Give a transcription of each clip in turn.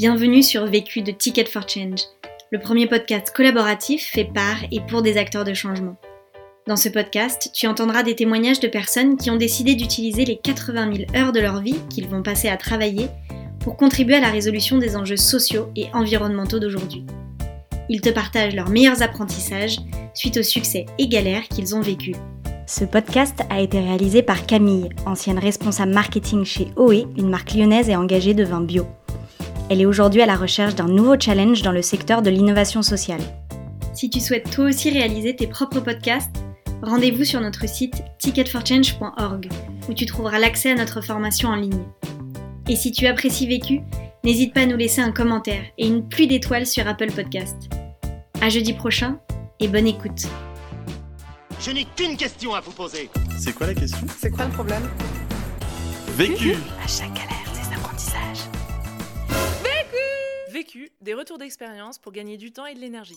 Bienvenue sur Vécu de Ticket for Change, le premier podcast collaboratif fait par et pour des acteurs de changement. Dans ce podcast, tu entendras des témoignages de personnes qui ont décidé d'utiliser les 80 000 heures de leur vie qu'ils vont passer à travailler pour contribuer à la résolution des enjeux sociaux et environnementaux d'aujourd'hui. Ils te partagent leurs meilleurs apprentissages suite aux succès et galères qu'ils ont vécus. Ce podcast a été réalisé par Camille, ancienne responsable marketing chez OE, une marque lyonnaise et engagée de vin bio. Elle est aujourd'hui à la recherche d'un nouveau challenge dans le secteur de l'innovation sociale. Si tu souhaites toi aussi réaliser tes propres podcasts, rendez-vous sur notre site ticketforchange.org où tu trouveras l'accès à notre formation en ligne. Et si tu apprécies Vécu, n'hésite pas à nous laisser un commentaire et une pluie d'étoiles sur Apple Podcast. À jeudi prochain et bonne écoute. Je n'ai qu'une question à vous poser. C'est quoi la question? C'est quoi le problème? Vécu À chaque galère, Vécu, des retours d'expérience pour gagner du temps et de l'énergie.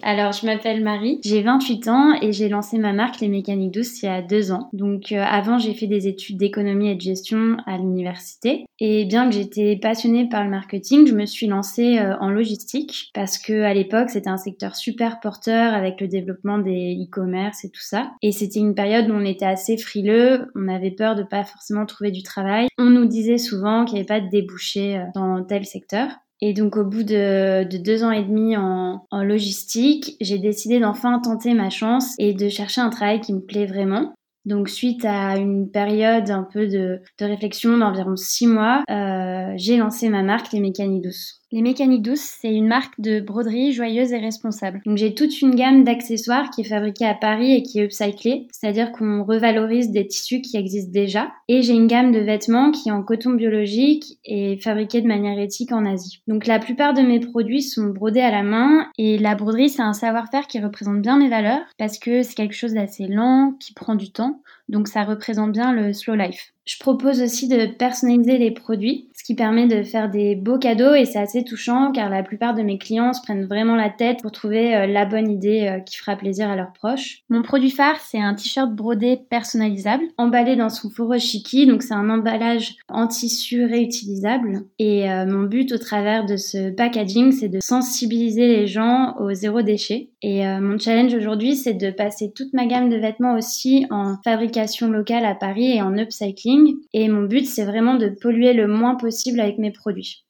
Alors, je m'appelle Marie, j'ai 28 ans et j'ai lancé ma marque Les Mécaniques Douces il y a deux ans. Donc, euh, avant, j'ai fait des études d'économie et de gestion à l'université. Et bien que j'étais passionnée par le marketing, je me suis lancée euh, en logistique parce que à l'époque, c'était un secteur super porteur avec le développement des e-commerce et tout ça. Et c'était une période où on était assez frileux, on avait peur de pas forcément trouver du travail. On nous disait souvent qu'il n'y avait pas de débouchés euh, dans tel secteur. Et donc au bout de, de deux ans et demi en, logistique, j'ai décidé d'enfin tenter ma chance et de chercher un travail qui me plaît vraiment. Donc suite à une période un peu de, de réflexion d'environ six mois, euh, j'ai lancé ma marque Les Mécaniques Douces. Les Mécaniques Douces, c'est une marque de broderie joyeuse et responsable. Donc j'ai toute une gamme d'accessoires qui est fabriquée à Paris et qui est upcyclée, c'est-à-dire qu'on revalorise des tissus qui existent déjà. Et j'ai une gamme de vêtements qui est en coton biologique et fabriquée de manière éthique en Asie. Donc la plupart de mes produits sont brodés à la main et la broderie c'est un savoir-faire qui représente bien mes valeurs parce que c'est quelque chose d'assez lent, qui prend du temps. Donc ça représente bien le slow life. Je propose aussi de personnaliser les produits, ce qui permet de faire des beaux cadeaux et c'est assez touchant car la plupart de mes clients se prennent vraiment la tête pour trouver euh, la bonne idée euh, qui fera plaisir à leurs proches. Mon produit phare, c'est un t-shirt brodé personnalisable, emballé dans son furoshiki, donc c'est un emballage en tissu réutilisable. Et euh, mon but au travers de ce packaging, c'est de sensibiliser les gens au zéro déchet. Et mon challenge aujourd'hui, c'est de passer toute ma gamme de vêtements aussi en fabrication locale à Paris et en upcycling et mon but, c'est vraiment de polluer le moins possible avec mes produits.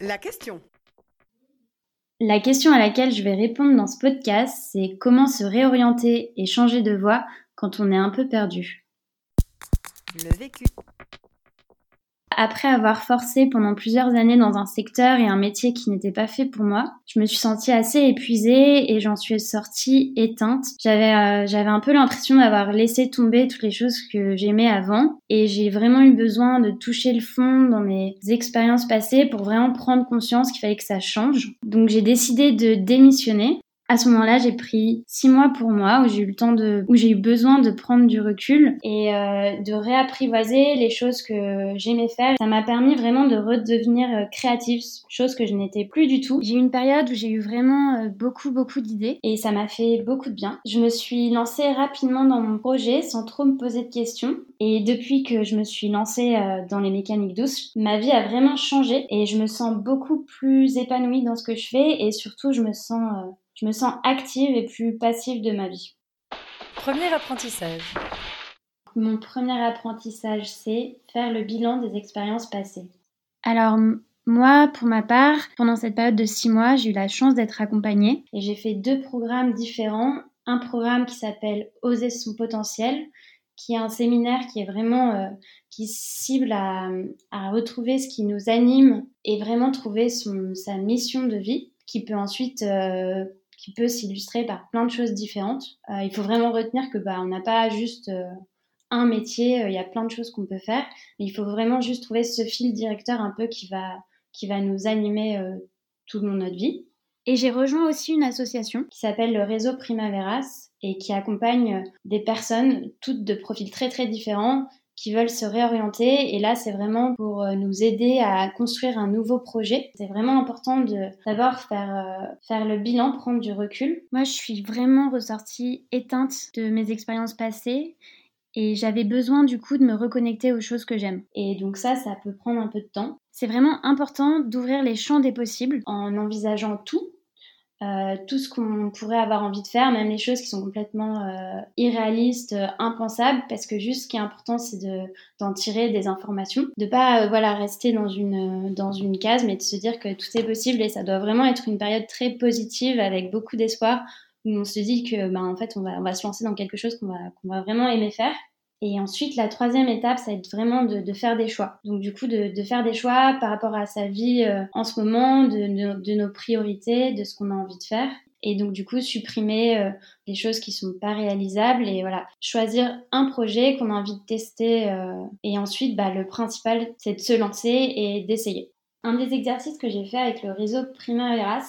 La question. La question à laquelle je vais répondre dans ce podcast, c'est comment se réorienter et changer de voie quand on est un peu perdu? Le vécu. Après avoir forcé pendant plusieurs années dans un secteur et un métier qui n'était pas fait pour moi, je me suis sentie assez épuisée et j'en suis sortie éteinte. J'avais euh, j'avais un peu l'impression d'avoir laissé tomber toutes les choses que j'aimais avant et j'ai vraiment eu besoin de toucher le fond dans mes expériences passées pour vraiment prendre conscience qu'il fallait que ça change. Donc j'ai décidé de démissionner à ce moment-là, j'ai pris six mois pour moi où j'ai eu le temps de, où j'ai eu besoin de prendre du recul et euh, de réapprivoiser les choses que j'aimais faire. Ça m'a permis vraiment de redevenir euh, créative, chose que je n'étais plus du tout. J'ai eu une période où j'ai eu vraiment euh, beaucoup, beaucoup d'idées et ça m'a fait beaucoup de bien. Je me suis lancée rapidement dans mon projet sans trop me poser de questions et depuis que je me suis lancée dans les mécaniques douces, ma vie a vraiment changé et je me sens beaucoup plus épanouie dans ce que je fais et surtout je me sens je me sens active et plus passive de ma vie. Premier apprentissage. Mon premier apprentissage, c'est faire le bilan des expériences passées. Alors, moi, pour ma part, pendant cette période de six mois, j'ai eu la chance d'être accompagnée et j'ai fait deux programmes différents. Un programme qui s'appelle Oser son potentiel, qui est un séminaire qui est vraiment euh, qui cible à, à, retrouver ce qui nous anime et vraiment trouver son, sa mission de vie, qui peut ensuite euh, qui peut s'illustrer par plein de choses différentes. Euh, il faut vraiment retenir que bah, on n'a pas juste euh, un métier, euh, il y a plein de choses qu'on peut faire, mais il faut vraiment juste trouver ce fil directeur un peu qui va, qui va nous animer tout le notre vie. Et j'ai rejoint aussi une association qui s'appelle le réseau Primaveras et qui accompagne des personnes, toutes de profils très très différents, qui veulent se réorienter. Et là, c'est vraiment pour euh, nous aider à construire un nouveau projet. C'est vraiment important de d'abord faire, euh, faire le bilan, prendre du recul. Moi, je suis vraiment ressortie éteinte de mes expériences passées Et j'avais besoin du coup de me reconnecter aux choses que j'aime. Et donc ça, ça peut prendre un peu de temps. C'est vraiment important d'ouvrir les champs des possibles en envisageant tout, euh, tout ce qu'on pourrait avoir envie de faire, même les choses qui sont complètement euh, irréalistes, euh, impensables, parce que juste ce qui est important, c'est d'en tirer des informations, de pas voilà rester dans une dans une case, mais de se dire que tout est possible et ça doit vraiment être une période très positive avec beaucoup d'espoir où on se dit que ben en fait on va on va se lancer dans quelque chose qu'on va qu'on va vraiment aimer faire et ensuite, la troisième étape, ça va être vraiment de, faire des choix. Donc du coup, de, faire des choix par rapport à sa vie euh, en ce moment, de, nos priorités, de ce qu'on a envie de faire. Et donc du coup, supprimer euh, les choses qui sont pas réalisables et voilà, choisir un projet qu'on a envie de tester. Euh, et ensuite, bah, le principal, c'est de se lancer et d'essayer. Un des exercices que j'ai fait avec le réseau Primavera,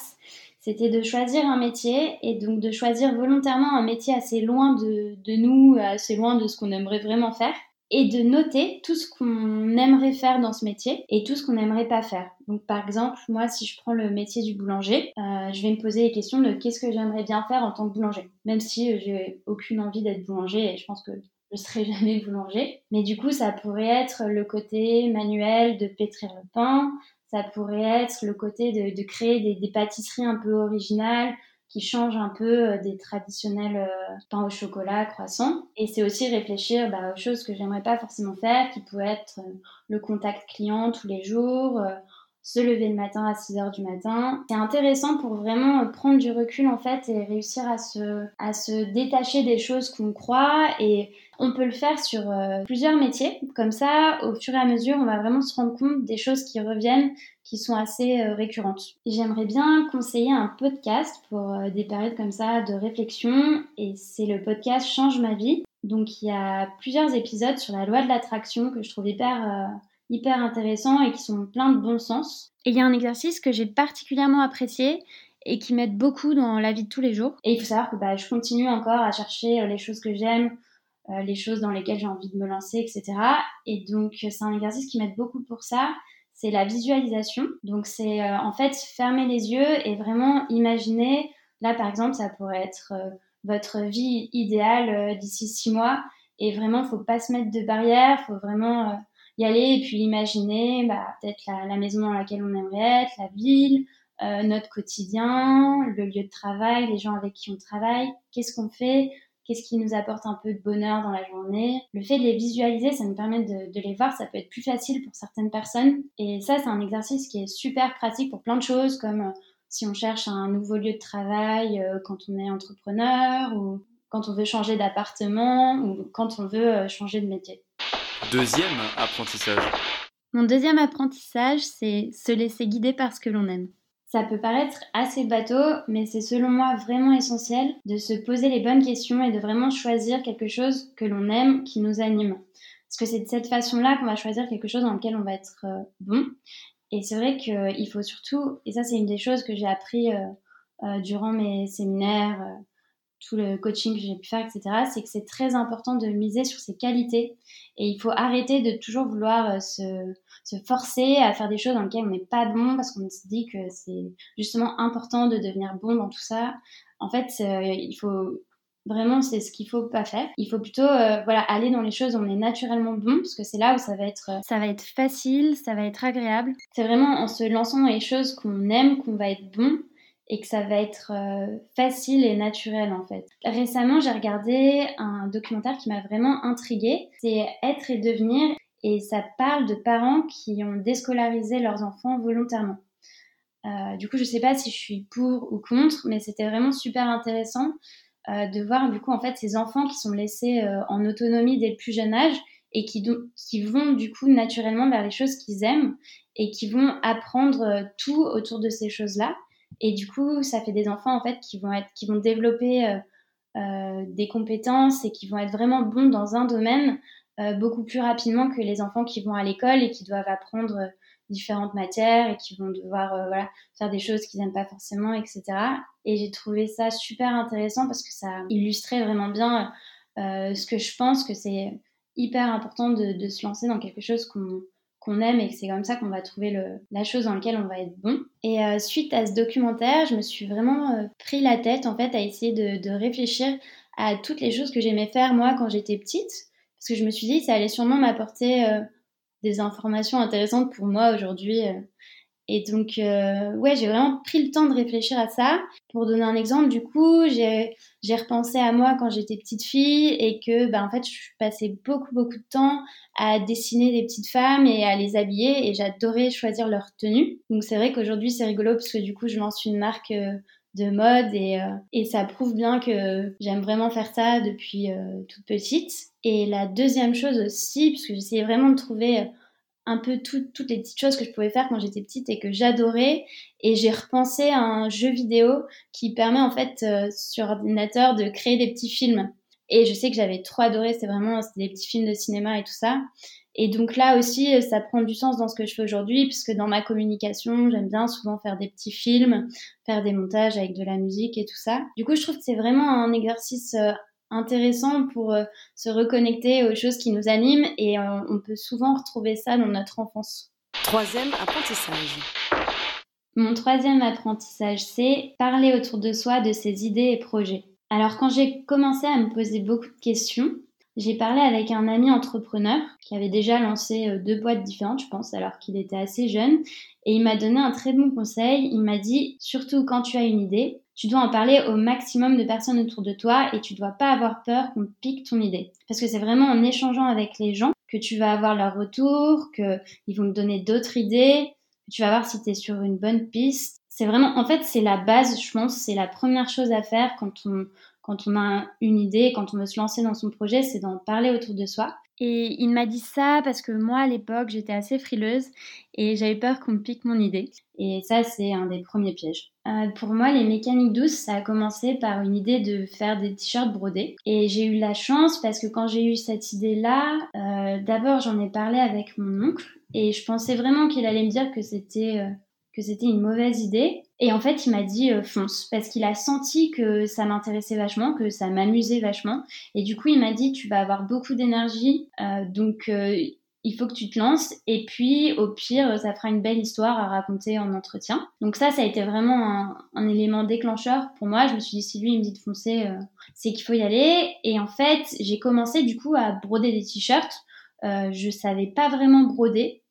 c'était de choisir un métier et donc de choisir volontairement un métier assez loin de, de nous, assez loin de ce qu'on aimerait vraiment faire et de noter tout ce qu'on aimerait faire dans ce métier et tout ce qu'on n'aimerait pas faire. Donc par exemple, moi si je prends le métier du boulanger, euh, je vais me poser les questions de qu'est-ce que j'aimerais bien faire en tant que boulanger, même si euh, j'ai aucune envie d'être boulanger et je pense que je serai jamais boulanger. Mais du coup, ça pourrait être le côté manuel de pétrir le pain, ça pourrait être le côté de, créer des, pâtisseries un peu originales qui changent un peu euh, des traditionnels euh, pains au chocolat, croissants. Et c'est aussi réfléchir bah, aux choses que j'aimerais pas forcément faire, qui pourraient être euh, le contact client tous les jours, se lever le matin à 6 heures du matin. C'est intéressant pour vraiment prendre du recul en fait et réussir à se, à se détacher des choses qu'on croit et on peut le faire sur euh, plusieurs métiers. Comme ça, au fur et à mesure, on va vraiment se rendre compte des choses qui reviennent, qui sont assez euh, récurrentes. J'aimerais bien conseiller un podcast pour euh, des périodes comme ça de réflexion et c'est le podcast Change ma vie. Donc il y a plusieurs épisodes sur la loi de l'attraction que je trouve hyper hyper intéressants et qui sont pleins de bon sens. Et il y a un exercice que j'ai particulièrement apprécié et qui m'aide beaucoup dans la vie de tous les jours. Et il faut savoir que bah, je continue encore à chercher les choses que j'aime, euh, les choses dans lesquelles j'ai envie de me lancer, etc. Et donc c'est un exercice qui m'aide beaucoup pour ça. C'est la visualisation. Donc c'est euh, en fait fermer les yeux et vraiment imaginer. Là par exemple, ça pourrait être votre vie idéale d'ici six mois. Et vraiment, faut pas se mettre de barrières, faut vraiment y aller et puis imaginer bah, peut-être la, maison dans laquelle on aimerait être, la ville, euh, notre quotidien, le lieu de travail, les gens avec qui on travaille, qu'est-ce qu'on fait, qu'est-ce qui nous apporte un peu de bonheur dans la journée. Le fait de les visualiser, ça nous permet de, les voir, ça peut être plus facile pour certaines personnes. Et ça, c'est un exercice qui est super pratique pour plein de choses, comme euh, si on cherche un nouveau lieu de travail, euh, quand on est entrepreneur, ou quand on veut changer d'appartement, ou quand on veut changer de métier. Deuxième apprentissage. Mon deuxième apprentissage, c'est se laisser guider par ce que l'on aime. Ça peut paraître assez bateau, mais c'est selon moi vraiment essentiel de se poser les bonnes questions et de vraiment choisir quelque chose que l'on aime, qui nous anime. Parce que c'est de cette façon-là qu'on va choisir quelque chose dans lequel on va être euh, bon. Et c'est vrai qu'il faut surtout, et ça c'est une des choses que j'ai appris euh, euh, durant mes séminaires, tout le coaching que j'ai pu faire, etc., c'est que c'est très important de miser sur ses qualités. Et il faut arrêter de toujours vouloir euh, se, forcer à faire des choses dans lesquelles on n'est pas bon parce qu'on se dit que c'est justement important de devenir bon dans tout ça. En fait, euh, il faut vraiment, c'est ce qu'il faut pas faire. Il faut plutôt euh, voilà, aller dans les choses où on est naturellement bon parce que c'est là où ça va être ça va être facile, ça va être agréable. C'est vraiment en se lançant dans les choses qu'on aime qu'on va être bon et que ça va être euh, facile et naturel en fait. Récemment, j'ai regardé un documentaire qui m'a vraiment intriguée. C'est Être et devenir et ça parle de parents qui ont déscolarisé leurs enfants volontairement. Euh, du coup, je sais pas si je suis pour ou contre, mais c'était vraiment super intéressant euh, de voir du coup en fait ces enfants qui sont laissés en autonomie dès le plus jeune âge et qui, qui vont du coup naturellement vers les choses qu'ils aiment et qui vont apprendre tout autour de ces choses-là. Et du coup, ça fait des enfants en fait qui vont être, qui vont développer euh, euh, des compétences et qui vont être vraiment bons dans un domaine euh, beaucoup plus rapidement que les enfants qui vont à l'école et qui doivent apprendre différentes matières et qui vont devoir voilà, faire des choses qu'ils n'aiment pas forcément, etc. Et j'ai trouvé ça super intéressant parce que ça illustrait vraiment bien ce que je pense que c'est hyper important de, de, se lancer dans quelque chose qu'on qu'on aime et que c'est comme ça qu'on va trouver la chose dans laquelle on va être bon. Et euh, suite à ce documentaire, je me suis vraiment euh, pris la tête en fait à essayer de, réfléchir à toutes les choses que j'aimais faire moi quand j'étais petite. parce que je me suis dit ça allait sûrement m'apporter des informations intéressantes pour moi aujourd'hui. Et donc, ouais, j'ai vraiment pris le temps de réfléchir à ça. Pour donner un exemple, du coup, j'ai repensé à moi quand j'étais petite fille et que, ben, en fait, je passais beaucoup, beaucoup de temps à dessiner des petites femmes et à les habiller et j'adorais choisir leur tenue. Donc, c'est vrai qu'aujourd'hui, c'est rigolo parce que du coup, je lance une marque de mode et, euh, et ça prouve bien que j'aime vraiment faire ça depuis euh, toute petite. Et la deuxième chose aussi, puisque j'essayais vraiment de trouver euh, un peu toutes les petites choses que je pouvais faire quand j'étais petite et que j'adorais. Et j'ai repensé à un jeu vidéo qui permet en fait sur ordinateur de créer des petits films. Et je sais que j'avais trop adoré, c'est vraiment des petits films de cinéma et tout ça. Et donc là aussi, ça prend du sens dans ce que je fais aujourd'hui, puisque dans ma communication, j'aime bien souvent faire des petits films, faire des montages avec de la musique et tout ça. Du coup, je trouve que c'est vraiment un exercice euh, intéressant pour euh, se reconnecter aux choses qui nous animent et on peut souvent retrouver ça dans notre enfance. Troisième apprentissage. Mon troisième apprentissage, c'est parler autour de soi de ses idées et projets. Alors quand j'ai commencé à me poser beaucoup de questions, j'ai parlé avec un ami entrepreneur qui avait déjà lancé euh, deux boîtes différentes, je pense, alors qu'il était assez jeune. Et il m'a donné un très bon conseil. Il m'a dit, surtout quand tu as une idée, tu dois en parler au maximum de personnes autour de toi et tu dois pas avoir peur qu'on pique ton idée. Parce que c'est vraiment en échangeant avec les gens que tu vas avoir leur retour, qu'ils vont te donner d'autres idées, que tu vas voir si tu es sur une bonne piste. C'est vraiment, en fait, c'est la base, je pense, c'est la première chose à faire quand on, quand on a une idée, quand on veut se lancer dans son projet, c'est d'en parler autour de soi. Et il m'a dit ça parce que moi, à l'époque, j'étais assez frileuse et j'avais peur qu'on me pique mon idée. Et ça, c'est un des premiers pièges. Euh, pour moi, les mécaniques douces, ça a commencé par une idée de faire des t-shirts brodés. Et j'ai eu la chance parce que quand j'ai eu cette idée-là, euh, d'abord, j'en ai parlé avec mon oncle et je pensais vraiment qu'il allait me dire que c'était euh, que c'était une mauvaise idée. Et en fait, il m'a dit euh, fonce parce qu'il a senti que ça m'intéressait vachement, que ça m'amusait vachement. Et du coup, il m'a dit tu vas avoir beaucoup d'énergie, euh, donc euh, il faut que tu te lances. Et puis, au pire, ça fera une belle histoire à raconter en entretien. Donc ça, ça a été vraiment un, élément déclencheur pour moi. Je me suis dit si lui il me dit de foncer, c'est qu'il faut y aller. Et en fait, j'ai commencé du coup à broder des t-shirts. je savais pas vraiment broder.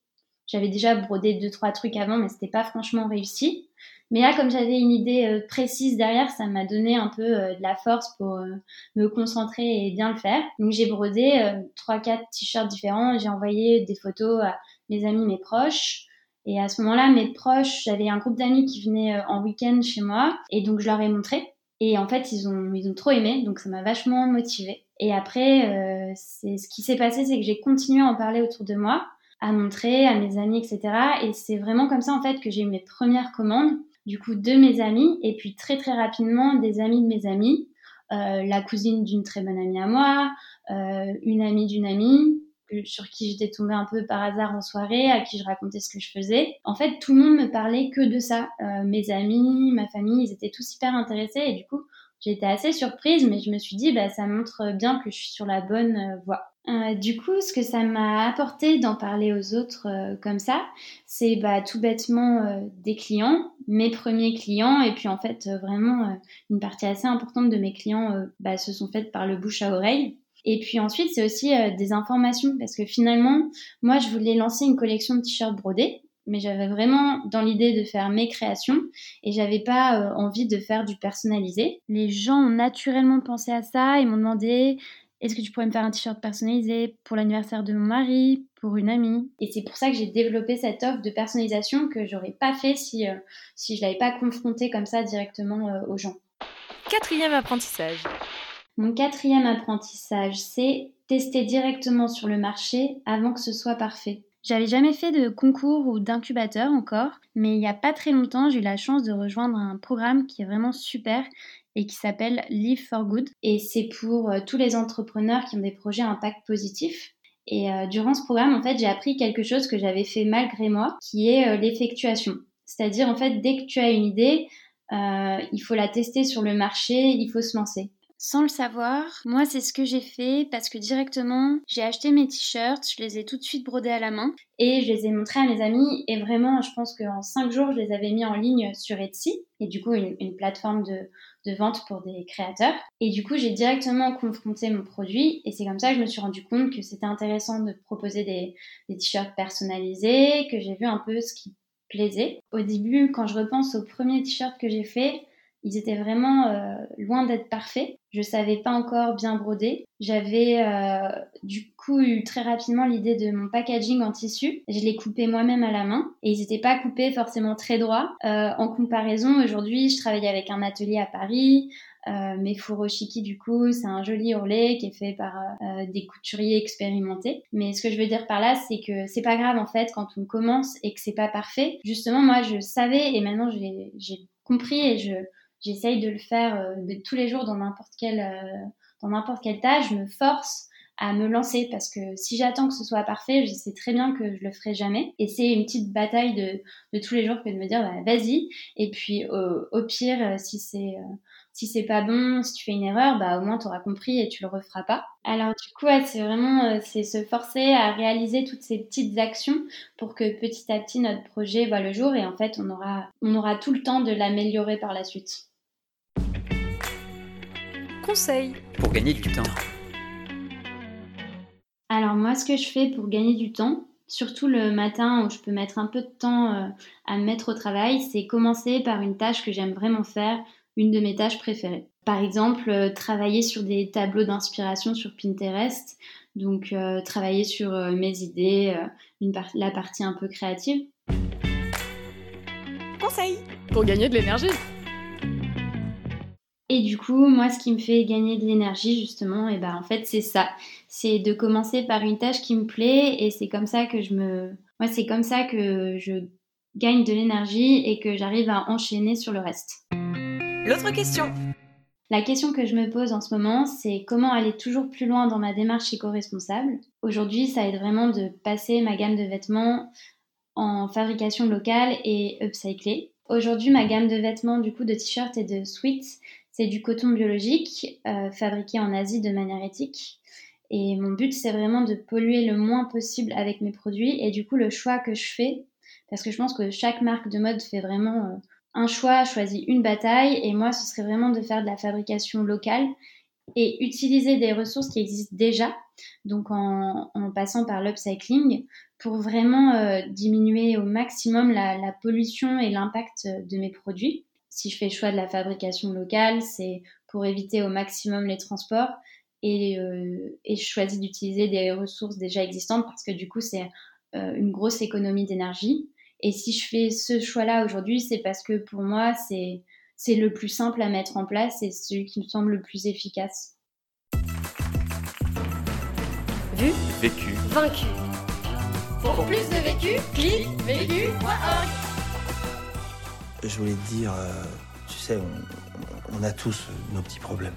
J'avais déjà brodé deux, trois trucs avant, mais c'était pas franchement réussi. Mais là, comme j'avais une idée euh, précise derrière, ça m'a donné un peu euh, de la force pour euh, me concentrer et bien le faire. Donc j'ai brodé trois, quatre t-shirts différents. J'ai envoyé des photos à mes amis, mes proches. Et à ce moment-là, mes proches, j'avais un groupe d'amis qui venaient en week-end chez moi, et donc je leur ai montré. Et en fait, ils ont, ils ont trop aimé, donc ça m'a vachement motivée. Et après, c'est ce qui s'est passé, c'est que j'ai continué à en parler autour de moi à montrer à mes amis, etc. Et c'est vraiment comme ça en fait que j'ai eu mes premières commandes, du coup de mes amis, et puis très très rapidement des amis de mes amis, euh, la cousine d'une très bonne amie à moi, euh, une amie d'une amie sur qui j'étais tombée un peu par hasard en soirée, à qui je racontais ce que je faisais. En fait, tout le monde me parlait que de ça. Euh, mes amis, ma famille, ils étaient tous hyper intéressés et du coup, j'étais assez surprise, mais je me suis dit, bah, ça montre bien que je suis sur la bonne voie. Euh, du coup, ce que ça m'a apporté d'en parler aux autres euh, comme ça, c'est bah, tout bêtement euh, des clients, mes premiers clients, et puis en fait, vraiment, une partie assez importante de mes clients bah, se sont faites par le bouche à oreille. Et puis ensuite, c'est aussi des informations, parce que finalement, moi, je voulais lancer une collection de t-shirts brodés, mais j'avais vraiment dans l'idée de faire mes créations et j'avais pas envie de faire du personnalisé. Les gens ont naturellement pensé à ça et m'ont demandé est-ce que tu pourrais me faire un t-shirt personnalisé pour l'anniversaire de mon mari, pour une amie? Et c'est pour ça que j'ai développé cette offre de personnalisation que j'aurais pas fait si, euh, si je l'avais pas confrontée comme ça directement euh, aux gens. Quatrième apprentissage. Mon quatrième apprentissage, c'est tester directement sur le marché avant que ce soit parfait. J'avais jamais fait de concours ou d'incubateur encore, mais il n'y a pas très longtemps, j'ai eu la chance de rejoindre un programme qui est vraiment super et qui s'appelle Live for Good. Et c'est pour euh, tous les entrepreneurs qui ont des projets à impact positif. Et euh, durant ce programme, en fait, j'ai appris quelque chose que j'avais fait malgré moi, qui est euh, l'effectuation. C'est-à-dire, en fait, dès que tu as une idée, il faut la tester sur le marché, il faut se lancer. Sans le savoir, moi c'est ce que j'ai fait parce que directement j'ai acheté mes t-shirts, je les ai tout de suite brodés à la main et je les ai montrés à mes amis. Et vraiment je pense qu'en 5 jours je les avais mis en ligne sur Etsy. Et du coup une, plateforme de, vente pour des créateurs. Et du coup j'ai directement confronté mon produit. Et c'est comme ça que je me suis rendu compte que c'était intéressant de proposer des, des t-shirts personnalisés, que j'ai vu un peu ce qui plaisait. Au début quand je repense au premier t-shirt que j'ai fait, ils étaient vraiment euh, loin d'être parfaits. Je savais pas encore bien broder. J'avais euh, du coup eu très rapidement l'idée de mon packaging en tissu. Je l'ai coupé moi-même à la main et ils n'étaient pas coupés forcément très droits. Euh, en comparaison, aujourd'hui, je travaille avec un atelier à Paris. Euh, mes furoshiki du coup c'est un joli ourlet qui est fait par euh, des couturiers expérimentés mais ce que je veux dire par là c'est que c'est pas grave en fait quand on commence et que c'est pas parfait justement moi je savais et maintenant j'ai compris et je J'essaye de le faire euh, tous les jours dans n'importe quelle, euh, dans n'importe quelle tâche. Je me force à me lancer parce que si j'attends que ce soit parfait, je sais très bien que je le ferai jamais. Et c'est une petite bataille de, de tous les jours que de me dire bah, vas-y. Et puis au pire, euh, si c'est si c'est pas bon, si tu fais une erreur, bah au moins tu auras compris et tu le referas pas. Alors du coup, c'est vraiment c'est se forcer à réaliser toutes ces petites actions pour que petit à petit notre projet voit le jour et en fait on aura on aura tout le temps de l'améliorer par la suite. Conseil pour gagner du temps. Alors moi, ce que je fais pour gagner du temps, surtout le matin où je peux mettre un peu de temps euh, à me mettre au travail, c'est commencer par une tâche que j'aime vraiment faire, une de mes tâches préférées. Par exemple, euh, travailler sur des tableaux d'inspiration sur Pinterest, donc euh, travailler sur mes idées, une la partie un peu créative. Conseil pour gagner de l'énergie. Et du coup, moi, ce qui me fait gagner de l'énergie, justement, et ben en fait, c'est ça. C'est de commencer par une tâche qui me plaît et c'est comme ça que je me. Moi, c'est comme ça que je gagne de l'énergie et que j'arrive à enchaîner sur le reste. L'autre question. La question que je me pose en ce moment, c'est comment aller toujours plus loin dans ma démarche éco-responsable. Aujourd'hui, ça aide vraiment de passer ma gamme de vêtements en fabrication locale et upcyclée. Aujourd'hui, ma gamme de vêtements, du coup, de t-shirts et de sweats, c'est du coton biologique euh, fabriqué en Asie de manière éthique. Et mon but, c'est vraiment de polluer le moins possible avec mes produits. Et du coup, le choix que je fais, parce que je pense que chaque marque de mode fait vraiment euh, un choix, choisit une bataille. Et moi, ce serait vraiment de faire de la fabrication locale et utiliser des ressources qui existent déjà, donc en, passant par l'upcycling, pour vraiment euh, diminuer au maximum la pollution et l'impact de mes produits si je fais le choix de la fabrication locale, c'est pour éviter au maximum les transports et, euh, je choisis d'utiliser des ressources déjà existantes parce que du coup, c'est euh, une grosse économie d'énergie. Et si je fais ce choix-là aujourd'hui, c'est parce que pour moi, c'est, c'est le plus simple à mettre en place et celui qui me semble le plus efficace. Vu, vécu, vaincu. Pour plus de vécu, clique vécu.org je voulais te dire, euh, tu sais, on, a tous nos petits problèmes.